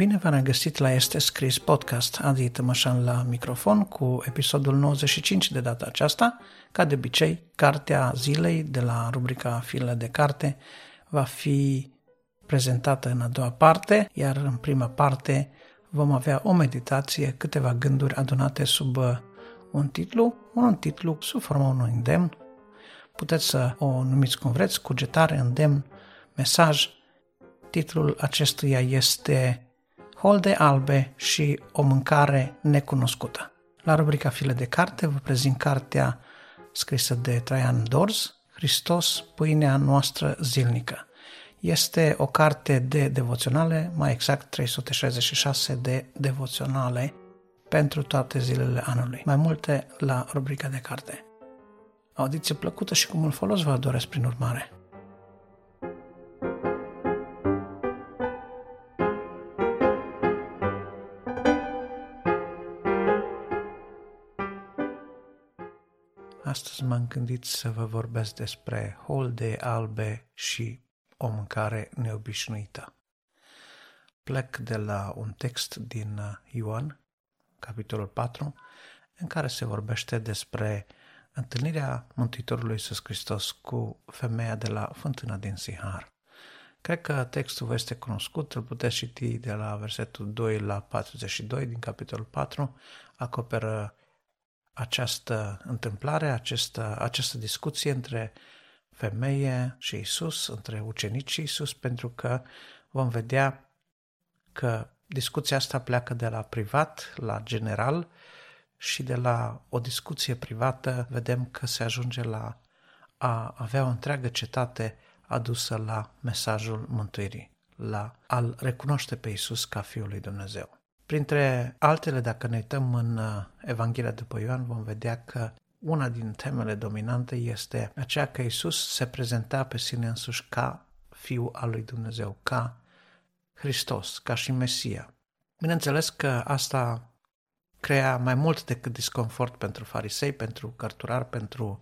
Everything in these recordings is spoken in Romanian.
Bine v-am regăsit la Este Scris Podcast, Adi Tămășan la microfon cu episodul 95 de data aceasta. Ca de obicei, cartea zilei de la rubrica File de carte va fi prezentată în a doua parte, iar în prima parte vom avea o meditație, câteva gânduri adunate sub uh, un titlu, un titlu sub forma unui îndemn. Puteți să o numiți cum vreți, cugetare, îndemn, mesaj. Titlul acestuia este holde albe și o mâncare necunoscută. La rubrica File de carte vă prezint cartea scrisă de Traian Dors, Hristos, pâinea noastră zilnică. Este o carte de devoționale, mai exact 366 de devoționale pentru toate zilele anului. Mai multe la rubrica de carte. Audiție plăcută și cu mult folos vă doresc prin urmare. Astăzi m-am gândit să vă vorbesc despre holde albe și o mâncare neobișnuită. Plec de la un text din Ioan, capitolul 4, în care se vorbește despre întâlnirea Mântuitorului Iisus Hristos cu femeia de la fântâna din Sihar. Cred că textul vă este cunoscut, îl puteți citi de la versetul 2 la 42 din capitolul 4, acoperă această întâmplare, această, această discuție între femeie și Isus, între ucenicii Isus, pentru că vom vedea că discuția asta pleacă de la privat la general și de la o discuție privată vedem că se ajunge la a avea o întreagă cetate adusă la mesajul mântuirii, la a-L recunoaște pe Isus ca Fiul lui Dumnezeu. Printre altele, dacă ne uităm în uh, Evanghelia după Ioan, vom vedea că una din temele dominante este aceea că Isus se prezenta pe sine însuși ca Fiul al lui Dumnezeu, ca Hristos, ca și Mesia. Bineînțeles că asta crea mai mult decât disconfort pentru farisei, pentru cărturari, pentru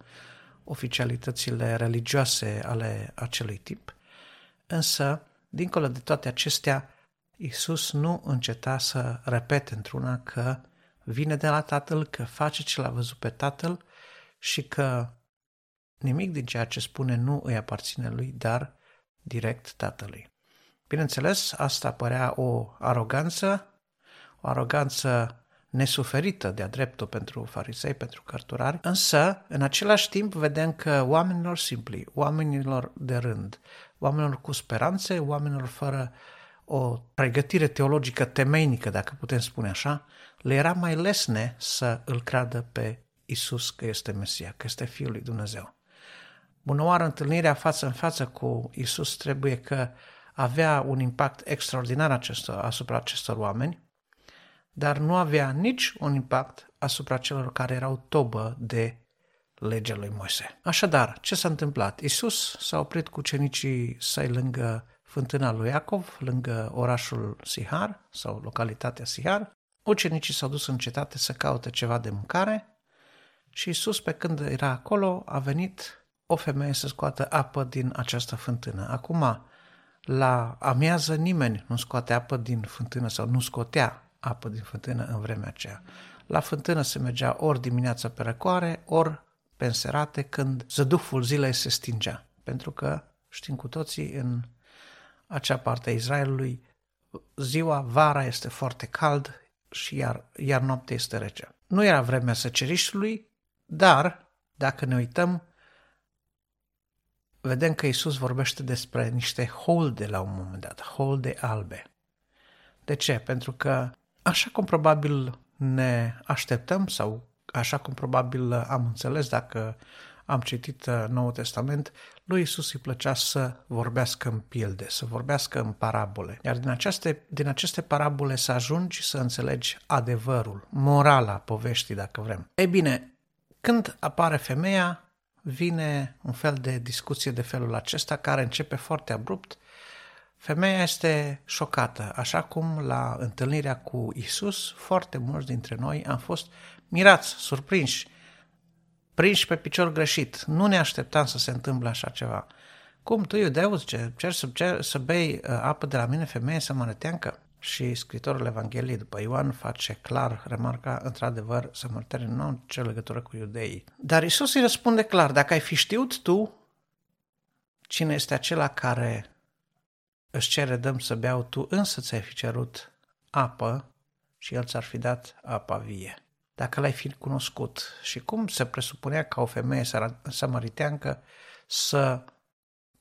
oficialitățile religioase ale acelui tip, însă, dincolo de toate acestea, Iisus nu înceta să repete într-una că vine de la Tatăl, că face ce l-a văzut pe Tatăl și că nimic din ceea ce spune nu îi aparține lui, dar direct Tatălui. Bineînțeles, asta părea o aroganță, o aroganță nesuferită de-a dreptul pentru farisei, pentru cărturari, însă, în același timp, vedem că oamenilor simpli, oamenilor de rând, oamenilor cu speranțe, oamenilor fără o pregătire teologică temeinică, dacă putem spune așa, le era mai lesne să îl creadă pe Isus că este Mesia, că este Fiul lui Dumnezeu. Bunăoară, întâlnirea față în față cu Isus trebuie că avea un impact extraordinar acestor, asupra acestor oameni, dar nu avea nici un impact asupra celor care erau tobă de legea lui Moise. Așadar, ce s-a întâmplat? Isus s-a oprit cu cenicii săi lângă fântâna lui Iacov, lângă orașul Sihar sau localitatea Sihar. Ucenicii s-au dus în cetate să caute ceva de mâncare și Isus, pe când era acolo, a venit o femeie să scoată apă din această fântână. Acum, la amiază, nimeni nu scoate apă din fântână sau nu scotea apă din fântână în vremea aceea. La fântână se mergea ori dimineața pe răcoare, ori pe înserate, când zăduful zilei se stingea. Pentru că, știm cu toții, în acea parte a Israelului, ziua, vara este foarte cald și iar, iar noaptea este rece. Nu era vremea săcerișului, dar, dacă ne uităm, vedem că Isus vorbește despre niște holde la un moment dat, holde albe. De ce? Pentru că, așa cum probabil ne așteptăm sau așa cum probabil am înțeles dacă am citit uh, Noul Testament, lui Isus îi plăcea să vorbească în pilde, să vorbească în parabole. Iar din aceste, din aceste parabole să ajungi să înțelegi adevărul, morala poveștii, dacă vrem. Ei bine, când apare femeia, vine un fel de discuție de felul acesta care începe foarte abrupt. Femeia este șocată, așa cum la întâlnirea cu Isus, foarte mulți dintre noi am fost mirați, surprinși, prinși pe picior greșit. Nu ne așteptam să se întâmple așa ceva. Cum tu, iudeu, ce cer să, cer să bei uh, apă de la mine, femeie, să mă răteancă? Și scritorul Evangheliei după Ioan face clar remarca, într-adevăr, samaritenii nu au ce legătură cu iudeii. Dar Isus îi răspunde clar, dacă ai fi știut tu cine este acela care își cere dăm să beau, tu însă ți-ai fi cerut apă și el ți-ar fi dat apa vie. Dacă l-ai fi cunoscut și cum se presupunea ca o femeie samariteancă să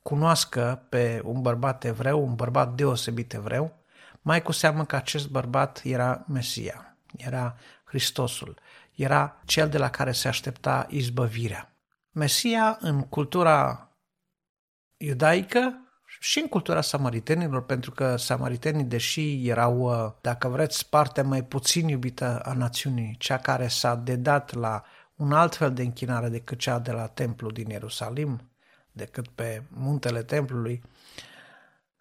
cunoască pe un bărbat evreu, un bărbat deosebit evreu, mai cu seamă că acest bărbat era Mesia, era Hristosul, era cel de la care se aștepta izbăvirea. Mesia în cultura iudaică și în cultura samaritenilor, pentru că samaritenii, deși erau, uh, dacă vreți, partea mai puțin iubită a națiunii, cea care s-a dedat la un alt fel de închinare decât cea de la templu din Ierusalim, decât pe muntele templului,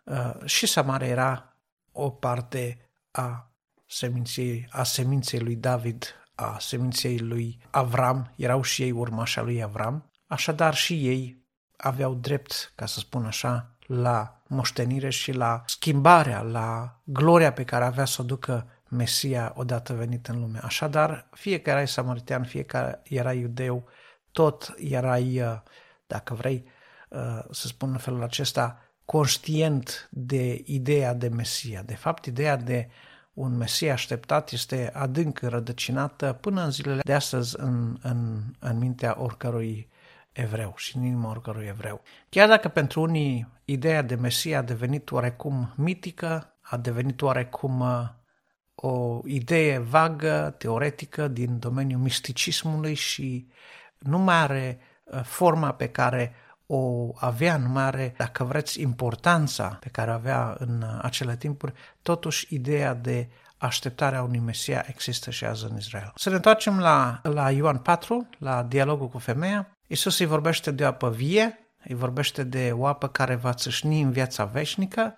uh, și Samaria era o parte a seminței, a seminței lui David, a seminței lui Avram, erau și ei urmașa lui Avram, așadar și ei aveau drept, ca să spun așa, la moștenire și la schimbarea, la gloria pe care avea să o ducă Mesia odată venit în lume. Așadar, fie că erai samaritean, fie că erai iudeu, tot erai, uh, dacă vrei uh, să spun în felul acesta, conștient de ideea de Mesia. De fapt, ideea de un Mesia așteptat este adânc rădăcinată până în zilele de astăzi în, în, în mintea oricărui evreu și în inima oricărui evreu. Chiar dacă pentru unii ideea de Mesia a devenit oarecum mitică, a devenit oarecum uh, o idee vagă, teoretică din domeniul misticismului și nu mai are uh, forma pe care o avea, nu mai are, dacă vreți, importanța pe care o avea în uh, acele timpuri, totuși ideea de așteptarea unui Mesia există și azi în Israel. Să ne întoarcem la, la Ioan 4, la dialogul cu femeia. Isus îi vorbește de o apă vie, îi vorbește de o apă care va țâșni în viața veșnică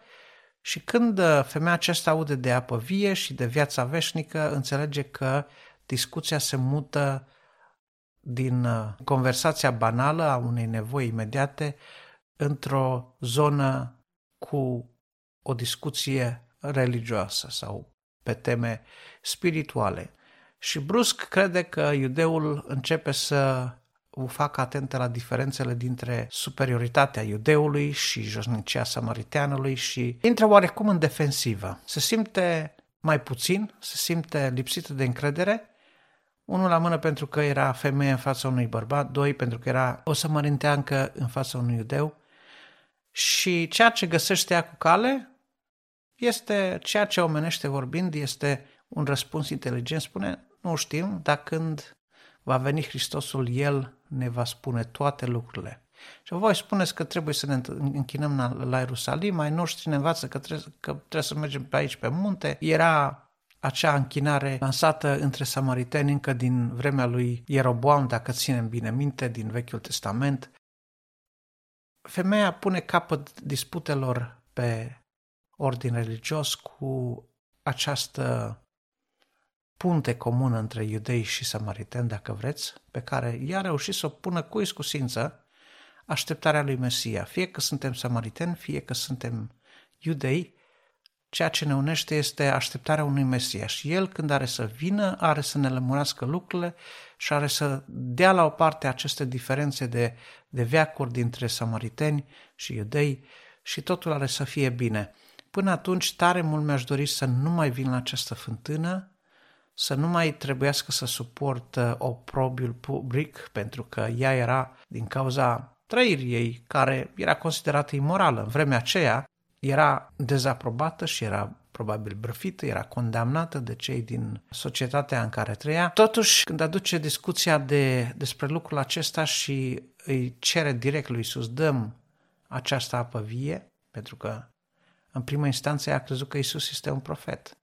și când uh, femeia aceasta aude de apă vie și de viața veșnică, înțelege că discuția se mută din uh, conversația banală a unei nevoi imediate într-o zonă cu o discuție religioasă sau pe teme spirituale. Și brusc crede că iudeul începe să o facă atentă la diferențele dintre superioritatea iudeului și josnicia samariteanului și intră oarecum în defensivă. Se simte mai puțin, se simte lipsită de încredere, unul la mână pentru că era femeie în fața unui bărbat, doi pentru că era o sămărinteancă în fața unui iudeu și ceea ce găsește ea cu cale este ceea ce omenește vorbind, este un răspuns inteligent, spune, nu știm, dar când va veni Hristosul, El ne va spune toate lucrurile. Și voi spuneți că trebuie să ne închinăm la, la Ierusalim, mai noștri ne învață că trebuie, că trebuie să mergem pe aici pe munte. Era acea închinare lansată între samariteni încă din vremea lui Ieroboam, dacă ținem bine minte, din Vechiul Testament. Femeia pune capăt disputelor pe ordin religios cu această punte comună între iudei și samariteni, dacă vreți, pe care i-a reușit să o pună cu iscusință așteptarea lui Mesia. Fie că suntem samariteni, fie că suntem iudei, ceea ce ne unește este așteptarea unui Mesia. Și El, când are să vină, are să ne lămurească lucrurile și are să dea la o parte aceste diferențe de, de veacuri dintre samariteni și iudei și totul are să fie bine. Până atunci, tare mult mi-aș dori să nu mai vin la această fântână, să nu mai trebuiască să suportă oprobiul public, pentru că ea era din cauza trăirii ei, care era considerată imorală. În vremea aceea era dezaprobată și era probabil brăfită, era condamnată de cei din societatea în care trăia. Totuși, când aduce discuția de, despre lucrul acesta și îi cere direct lui Iisus, dăm această apă vie, pentru că în prima instanță ea a crezut că Iisus este un profet.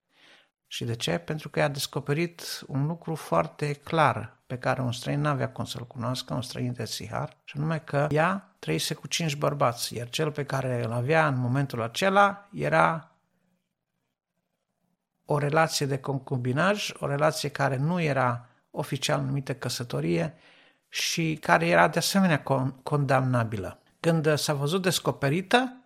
Și de ce? Pentru că i-a descoperit un lucru foarte clar pe care un străin n-avea cum să-l cunoască, un străin de Sihar, și anume că ea trăise cu cinci bărbați, iar cel pe care îl avea în momentul acela era o relație de concubinaj, o relație care nu era oficial numită căsătorie și care era de asemenea condamnabilă. Când s-a văzut descoperită,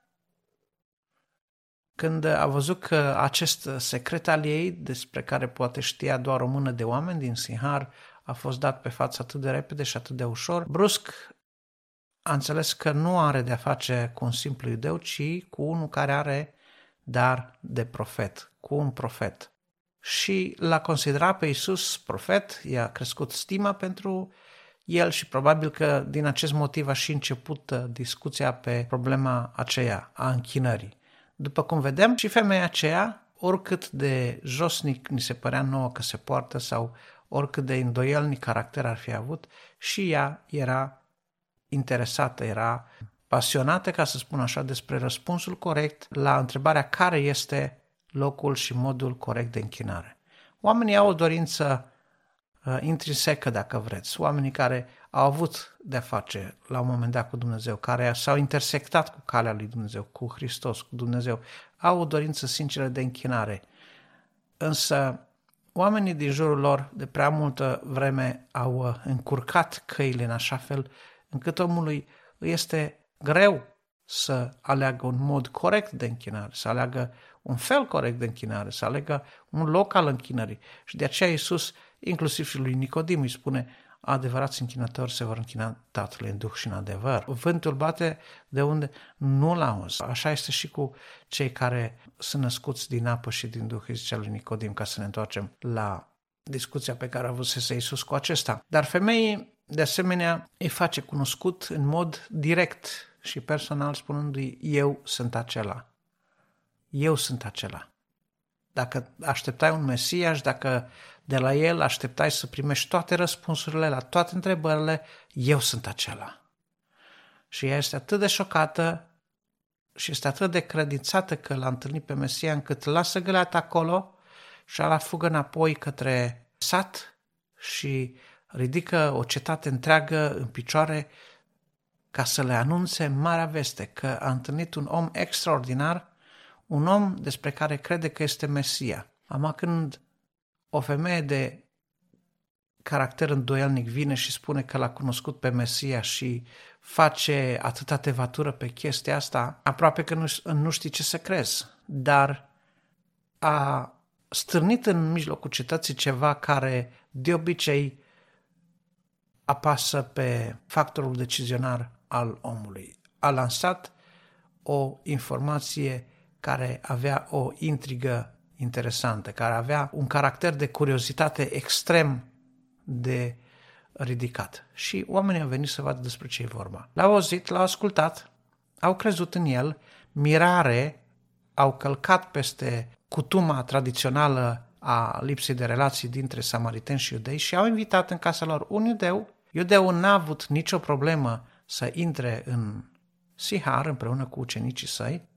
când a văzut că acest secret al ei, despre care poate știa doar o mână de oameni din Sihar, a fost dat pe față atât de repede și atât de ușor, brusc a înțeles că nu are de-a face cu un simplu iudeu, ci cu unul care are dar de profet, cu un profet. Și l-a considerat pe Iisus profet, i-a crescut stima pentru el și probabil că din acest motiv a și început uh, discuția pe problema aceea a închinării. După cum vedem, și femeia aceea, oricât de josnic ni se părea nouă că se poartă sau oricât de îndoielnic caracter ar fi avut, și ea era interesată, era pasionată, ca să spun așa, despre răspunsul corect la întrebarea care este locul și modul corect de închinare. Oamenii au o dorință uh, intrinsecă, dacă vreți, oamenii care au avut de-a face la un moment dat cu Dumnezeu, care s-au intersectat cu calea lui Dumnezeu, cu Hristos, cu Dumnezeu, au o dorință sinceră de închinare. Însă oamenii din jurul lor de prea multă vreme au uh, încurcat căile în așa fel încât omului îi este greu să aleagă un mod corect de închinare, să aleagă un fel corect de închinare, să aleagă un loc al închinării. Și de aceea Iisus, inclusiv și lui Nicodim, îi spune, adevărați închinători se vor închina Tatălui în Duh și în adevăr. Vântul bate de unde nu-l auzi. Așa este și cu cei care sunt născuți din apă și din Duh, zicea lui Nicodim, ca să ne întoarcem la discuția pe care a avut să Iisus cu acesta. Dar femeii, de asemenea, îi face cunoscut în mod direct și personal spunându-i, eu sunt acela. Eu sunt acela. Dacă așteptai un Mesiaș, dacă de la el așteptai să primești toate răspunsurile la toate întrebările, eu sunt acela. Și ea este atât de șocată și este atât de credințată că l-a întâlnit pe Mesia încât lasă găleata acolo și la fugă înapoi către sat și ridică o cetate întreagă în picioare ca să le anunțe marea veste că a întâlnit un om extraordinar, un om despre care crede că este Mesia. Ama când o femeie de caracter îndoielnic vine și spune că l-a cunoscut pe Mesia și face atâta tevatură pe chestia asta, aproape că nu, nu știi ce să crezi. Dar a stârnit în mijlocul cetății ceva care de obicei apasă pe factorul decizionar al omului. A lansat o informație care avea o intrigă interesantă, care avea un caracter de curiozitate extrem de ridicat. Și oamenii au venit să vadă despre ce e vorba. L-au auzit, l-au ascultat, au crezut în el, mirare, au călcat peste cutuma tradițională a lipsei de relații dintre samariteni și iudei și au invitat în casa lor un iudeu. Iudeul n-a avut nicio problemă să intre în Sihar împreună cu ucenicii săi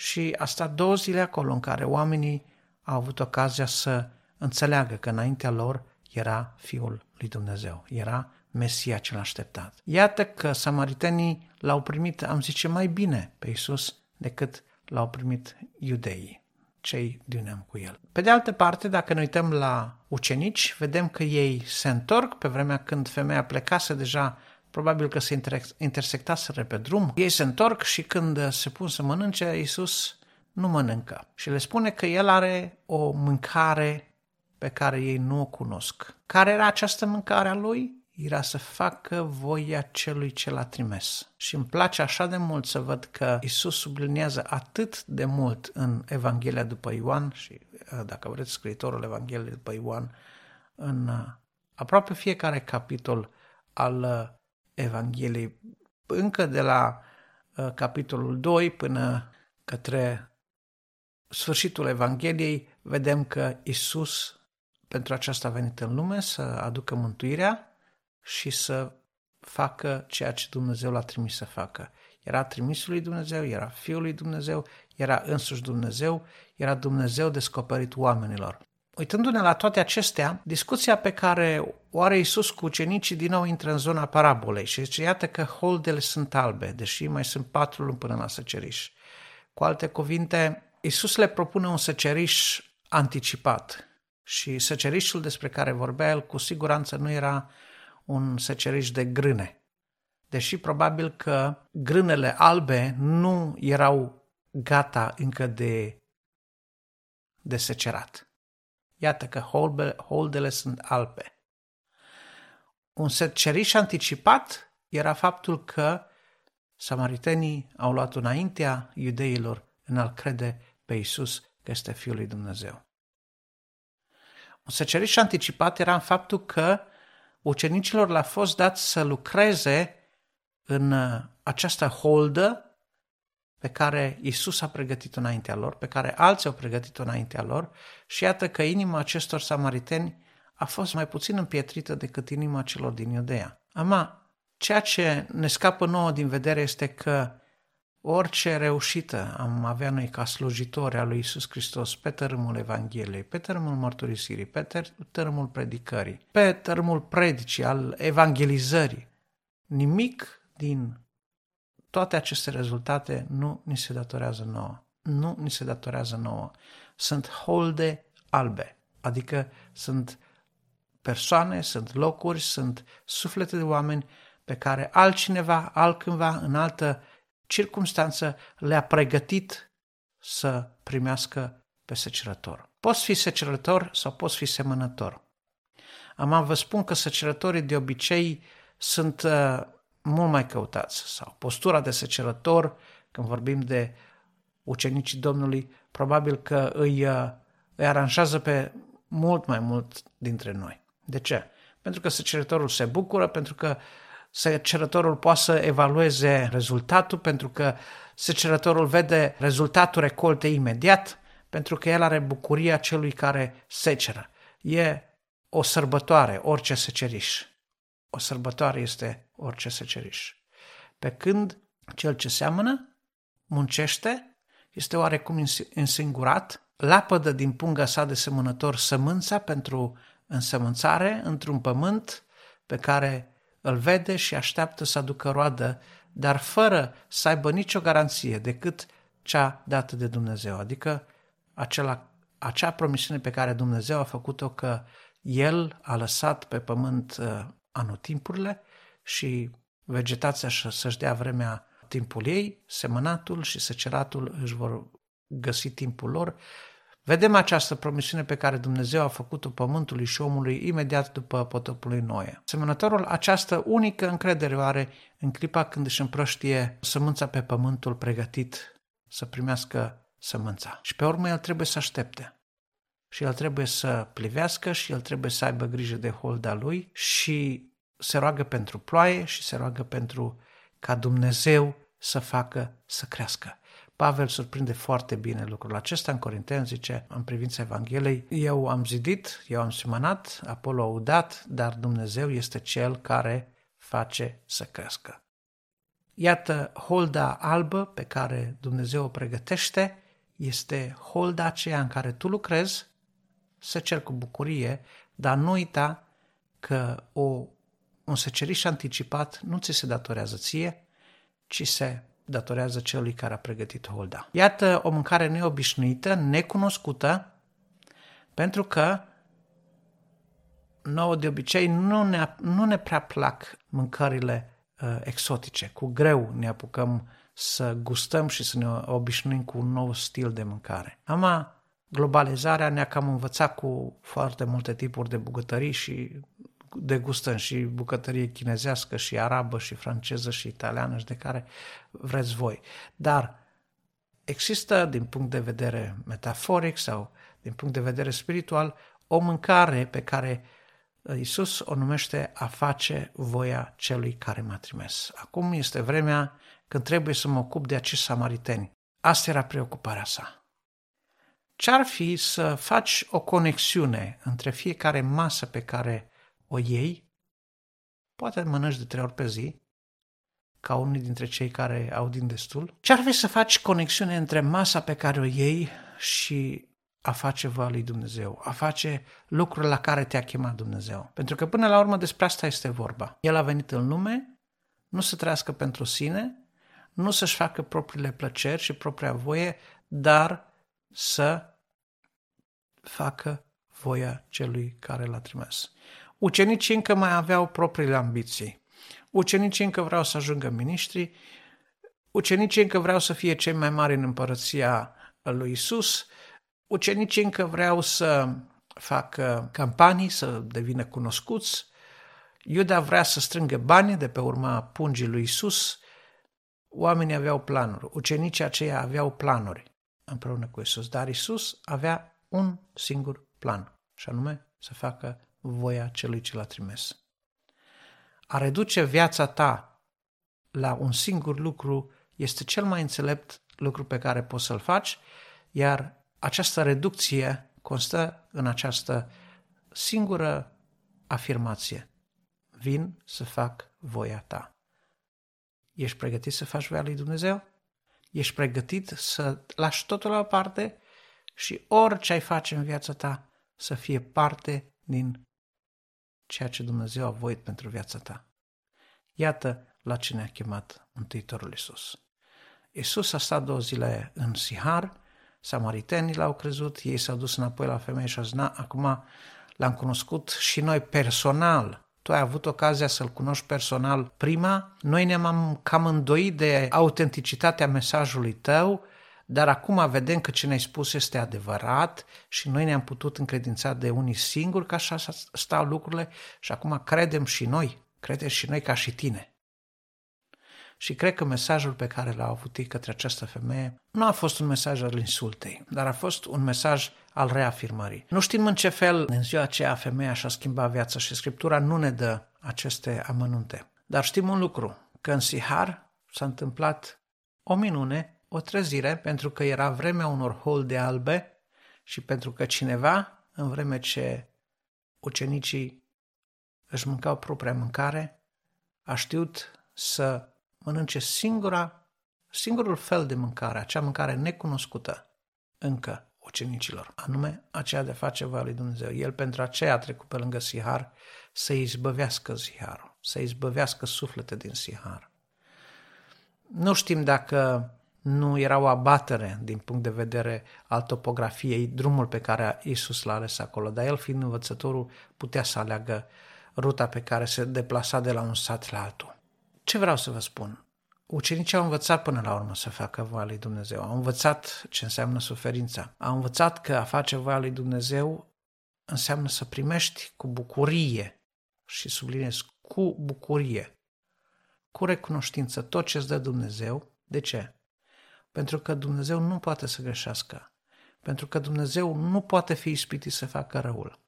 și a stat două zile acolo în care oamenii au avut ocazia să înțeleagă că înaintea lor era Fiul lui Dumnezeu, era Mesia cel așteptat. Iată că samaritenii l-au primit, am zice, mai bine pe Isus decât l-au primit iudeii, cei din neam cu el. Pe de altă parte, dacă ne uităm la ucenici, vedem că ei se întorc pe vremea când femeia plecase deja probabil că se intersectaseră pe drum. Ei se întorc și când se pun să mănânce, Iisus nu mănâncă. Și le spune că El are o mâncare pe care ei nu o cunosc. Care era această mâncare a Lui? Era să facă voia celui ce l-a trimis. Și îmi place așa de mult să văd că Isus subliniază atât de mult în Evanghelia după Ioan și, dacă vreți, scriitorul Evangheliei după Ioan, în aproape fiecare capitol al Evangheliei, încă de la uh, capitolul 2 până către sfârșitul Evangheliei, vedem că Isus pentru aceasta a venit în lume să aducă mântuirea și să facă ceea ce Dumnezeu l-a trimis să facă. Era trimisul lui Dumnezeu, era Fiul lui Dumnezeu, era însuși Dumnezeu, era Dumnezeu descoperit oamenilor. Uitându-ne la toate acestea, discuția pe care o are Iisus cu ucenicii din nou intră în zona parabolei și zice, iată că holdele sunt albe, deși mai sunt patru luni până la săceriș. Cu alte cuvinte, Iisus le propune un săceriș anticipat și săcerișul despre care vorbea el cu siguranță nu era un săceriș de grâne. Deși probabil că grânele albe nu erau gata încă de, de secerat. Iată că holdele sunt albe. Un seceriș anticipat era faptul că samaritenii au luat înaintea iudeilor în a crede pe Isus că este Fiul lui Dumnezeu. Un seceriș anticipat era în faptul că ucenicilor le-a fost dat să lucreze în uh, această holdă pe care Isus a pregătit-o înaintea lor, pe care alții au pregătit-o înaintea lor și iată că inima acestor samariteni a fost mai puțin împietrită decât inima celor din Iudea. Ama, ceea ce ne scapă nouă din vedere este că orice reușită am avea noi ca slujitori al lui Isus Hristos pe tărâmul Evangheliei, pe tărâmul mărturisirii, pe tărâmul predicării, pe tărâmul predicii, al evangelizării, nimic din toate aceste rezultate nu ni se datorează nouă. Nu ni se datorează nouă. Sunt holde albe, adică sunt persoane, sunt locuri, sunt suflete de oameni pe care altcineva, altcândva, în altă circunstanță, le-a pregătit să primească pe secerător. Poți fi secerător sau poți fi semănător. Am vă spun că secerătorii de obicei sunt uh, mult mai căutați sau postura de secerător, când vorbim de ucenicii Domnului, probabil că îi, uh, îi aranjează pe mult mai mult dintre noi. De ce? Pentru că secerătorul se bucură, pentru că secerătorul poate să evalueze rezultatul, pentru că secerătorul vede rezultatul recolte imediat, pentru că el are bucuria celui care seceră. E o sărbătoare, orice seceriș. O sărbătoare este orice seceriș. Pe când cel ce seamănă, muncește, este oarecum însingurat, lapădă din punga sa de semănător sămânța pentru însămânțare într-un pământ pe care îl vede și așteaptă să aducă roadă, dar fără să aibă nicio garanție decât cea dată de Dumnezeu, adică acela, acea promisiune pe care Dumnezeu a făcut-o că El a lăsat pe pământ uh, anotimpurile și vegetația să-și dea vremea timpul ei, semănatul și seceratul își vor găsi timpul lor. Vedem această promisiune pe care Dumnezeu a făcut-o pământului și omului imediat după potopul lui Noe. Semănătorul această unică încredere o are în clipa când își împrăștie sămânța pe pământul pregătit să primească sămânța. Și pe urmă el trebuie să aștepte și el trebuie să plivească și el trebuie să aibă grijă de holda lui și se roagă pentru ploaie și se roagă pentru ca Dumnezeu să facă să crească. Pavel surprinde foarte bine lucrul acesta în Corinteni, zice în privința Evangheliei, eu am zidit, eu am semănat, Apollo a udat, dar Dumnezeu este Cel care face să crească. Iată, holda albă pe care Dumnezeu o pregătește este holda aceea în care tu lucrezi să cer cu bucurie, dar nu uita că o, un seceriș anticipat nu ți se datorează ție, ci se datorează celui care a pregătit holda. Iată o mâncare neobișnuită, necunoscută, pentru că nouă de obicei nu ne, nu ne prea plac mâncările uh, exotice. Cu greu ne apucăm să gustăm și să ne obișnuim cu un nou stil de mâncare. Ama globalizarea ne-a cam învățat cu foarte multe tipuri de bucătării și degustăm și bucătărie chinezească și arabă și franceză și italiană și de care vreți voi. Dar există, din punct de vedere metaforic sau din punct de vedere spiritual, o mâncare pe care Isus o numește a face voia celui care m-a trimis. Acum este vremea când trebuie să mă ocup de acești samariteni. Asta era preocuparea sa ce-ar fi să faci o conexiune între fiecare masă pe care o iei, poate mănânci de trei ori pe zi, ca unii dintre cei care au din destul, ce-ar fi să faci conexiune între masa pe care o iei și a face voia lui Dumnezeu, a face lucrurile la care te-a chemat Dumnezeu. Pentru că până la urmă despre asta este vorba. El a venit în lume, nu să trăiască pentru sine, nu să-și facă propriile plăceri și propria voie, dar să facă voia celui care l-a trimis. Ucenicii încă mai aveau propriile ambiții. Ucenicii încă vreau să ajungă miniștri, ucenicii încă vreau să fie cei mai mari în împărăția lui Isus, ucenicii încă vreau să facă campanii, să devină cunoscuți, Iuda vrea să strângă bani de pe urma pungii lui Isus, oamenii aveau planuri, ucenicii aceia aveau planuri împreună cu Isus, dar Isus avea un singur plan, și anume să facă voia celui ce l-a trimis. A reduce viața ta la un singur lucru este cel mai înțelept lucru pe care poți să-l faci, iar această reducție constă în această singură afirmație. Vin să fac voia ta. Ești pregătit să faci voia lui Dumnezeu? Ești pregătit să lași totul la o parte și orice ai face în viața ta să fie parte din ceea ce Dumnezeu a voit pentru viața ta. Iată la ce ne-a chemat Mântuitorul Iisus. Iisus a stat două zile în Sihar, samaritenii l-au crezut, ei s-au dus înapoi la femeie și au zis, acum l-am cunoscut și noi personal. Tu ai avut ocazia să-l cunoști personal prima, noi ne-am cam îndoit de autenticitatea mesajului tău, dar acum vedem că ce ne-ai spus este adevărat și noi ne-am putut încredința de unii singuri că așa stau lucrurile și acum credem și noi, credem și noi ca și tine. Și cred că mesajul pe care l-a avut ei către această femeie nu a fost un mesaj al insultei, dar a fost un mesaj al reafirmării. Nu știm în ce fel în ziua aceea femeia și-a schimbat viața și Scriptura nu ne dă aceste amănunte. Dar știm un lucru, că în Sihar s-a întâmplat o minune, o trezire, pentru că era vremea unor holde albe și pentru că cineva, în vreme ce ucenicii își mâncau propria mâncare, a știut să mănânce singura, singurul fel de mâncare, acea mâncare necunoscută încă ucenicilor, anume aceea de face voia lui Dumnezeu. El pentru aceea a trecut pe lângă Sihar să izbăvească Siharul, să izbăvească suflete din Sihar. Nu știm dacă nu era o abatere din punct de vedere al topografiei, drumul pe care Isus l-a ales acolo, dar el fiind învățătorul putea să aleagă ruta pe care se deplasa de la un sat la altul. Ce vreau să vă spun? Ucenicii au învățat până la urmă să facă voia lui Dumnezeu. Au învățat ce înseamnă suferința. Au învățat că a face voia lui Dumnezeu înseamnă să primești cu bucurie și subliniez cu bucurie, cu recunoștință tot ce îți dă Dumnezeu. De ce? Pentru că Dumnezeu nu poate să greșească. Pentru că Dumnezeu nu poate fi ispitit să facă răul.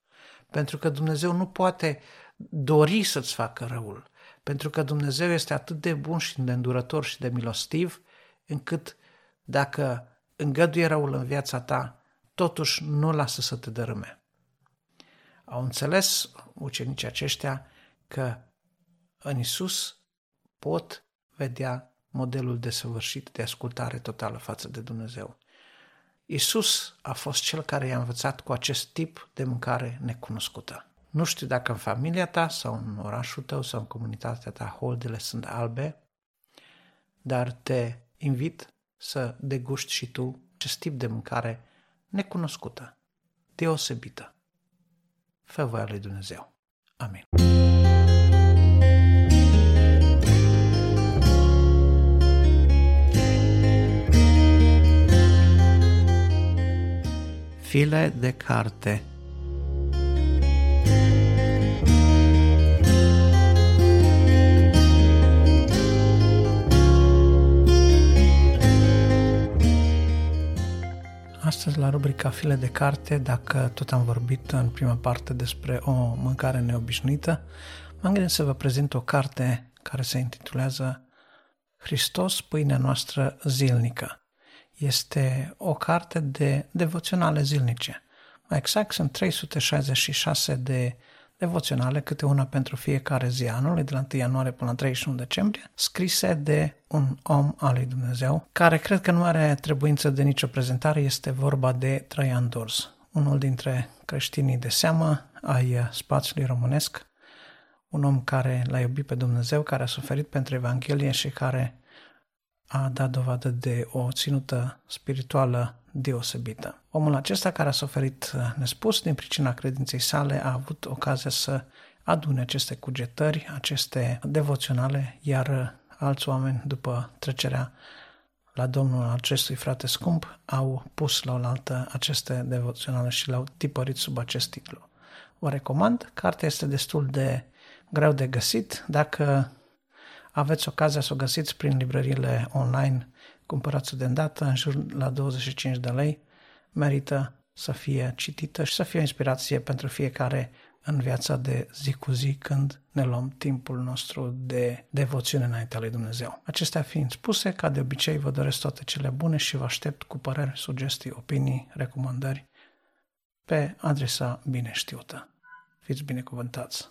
Pentru că Dumnezeu nu poate dori să-ți facă răul. Pentru că Dumnezeu este atât de bun și de îndurător și de milostiv, încât dacă îngăduie răul în viața ta, totuși nu lasă să te dărâme. Au înțeles ucenicii aceștia că în Isus pot vedea modelul desăvârșit de ascultare totală față de Dumnezeu. Isus a fost cel care i-a învățat cu acest tip de mâncare necunoscută. Nu știu dacă în familia ta sau în orașul tău sau în comunitatea ta holdele sunt albe, dar te invit să deguști și tu acest tip de mâncare necunoscută, deosebită. Fă voia lui Dumnezeu. Amin. File de carte Astăzi, la rubrica File de carte, dacă tot am vorbit în prima parte despre o mâncare neobișnuită, m-am gândit să vă prezint o carte care se intitulează Hristos, pâinea noastră zilnică. Este o carte de devoționale zilnice. Mai exact, sunt 366 de devoționale, câte una pentru fiecare zi anului, de la 1 ianuarie până la 31 decembrie, scrise de un om al lui Dumnezeu, care cred că nu are trebuință de nicio prezentare, este vorba de Traian Dors, unul dintre creștinii de seamă ai spațiului românesc, un om care l-a iubit pe Dumnezeu, care a suferit pentru Evanghelie și care a dat dovadă de o ținută spirituală deosebită. Omul acesta care a suferit uh, nespus din pricina credinței sale a avut ocazia să adune aceste cugetări, aceste devoționale, iar uh, alți oameni după trecerea la Domnul acestui frate scump au pus la oaltă aceste devoționale și le-au tipărit sub acest titlu. O recomand, cartea este destul de greu de găsit. Dacă aveți ocazia să o găsiți prin librările online, cumpărați-o de îndată, în jur la 25 de lei, merită să fie citită și să fie o inspirație pentru fiecare în viața de zi cu zi când ne luăm timpul nostru de devoțiune înaintea lui Dumnezeu. Acestea fiind spuse, ca de obicei vă doresc toate cele bune și vă aștept cu păreri, sugestii, opinii, recomandări pe adresa bine știută. Fiți binecuvântați!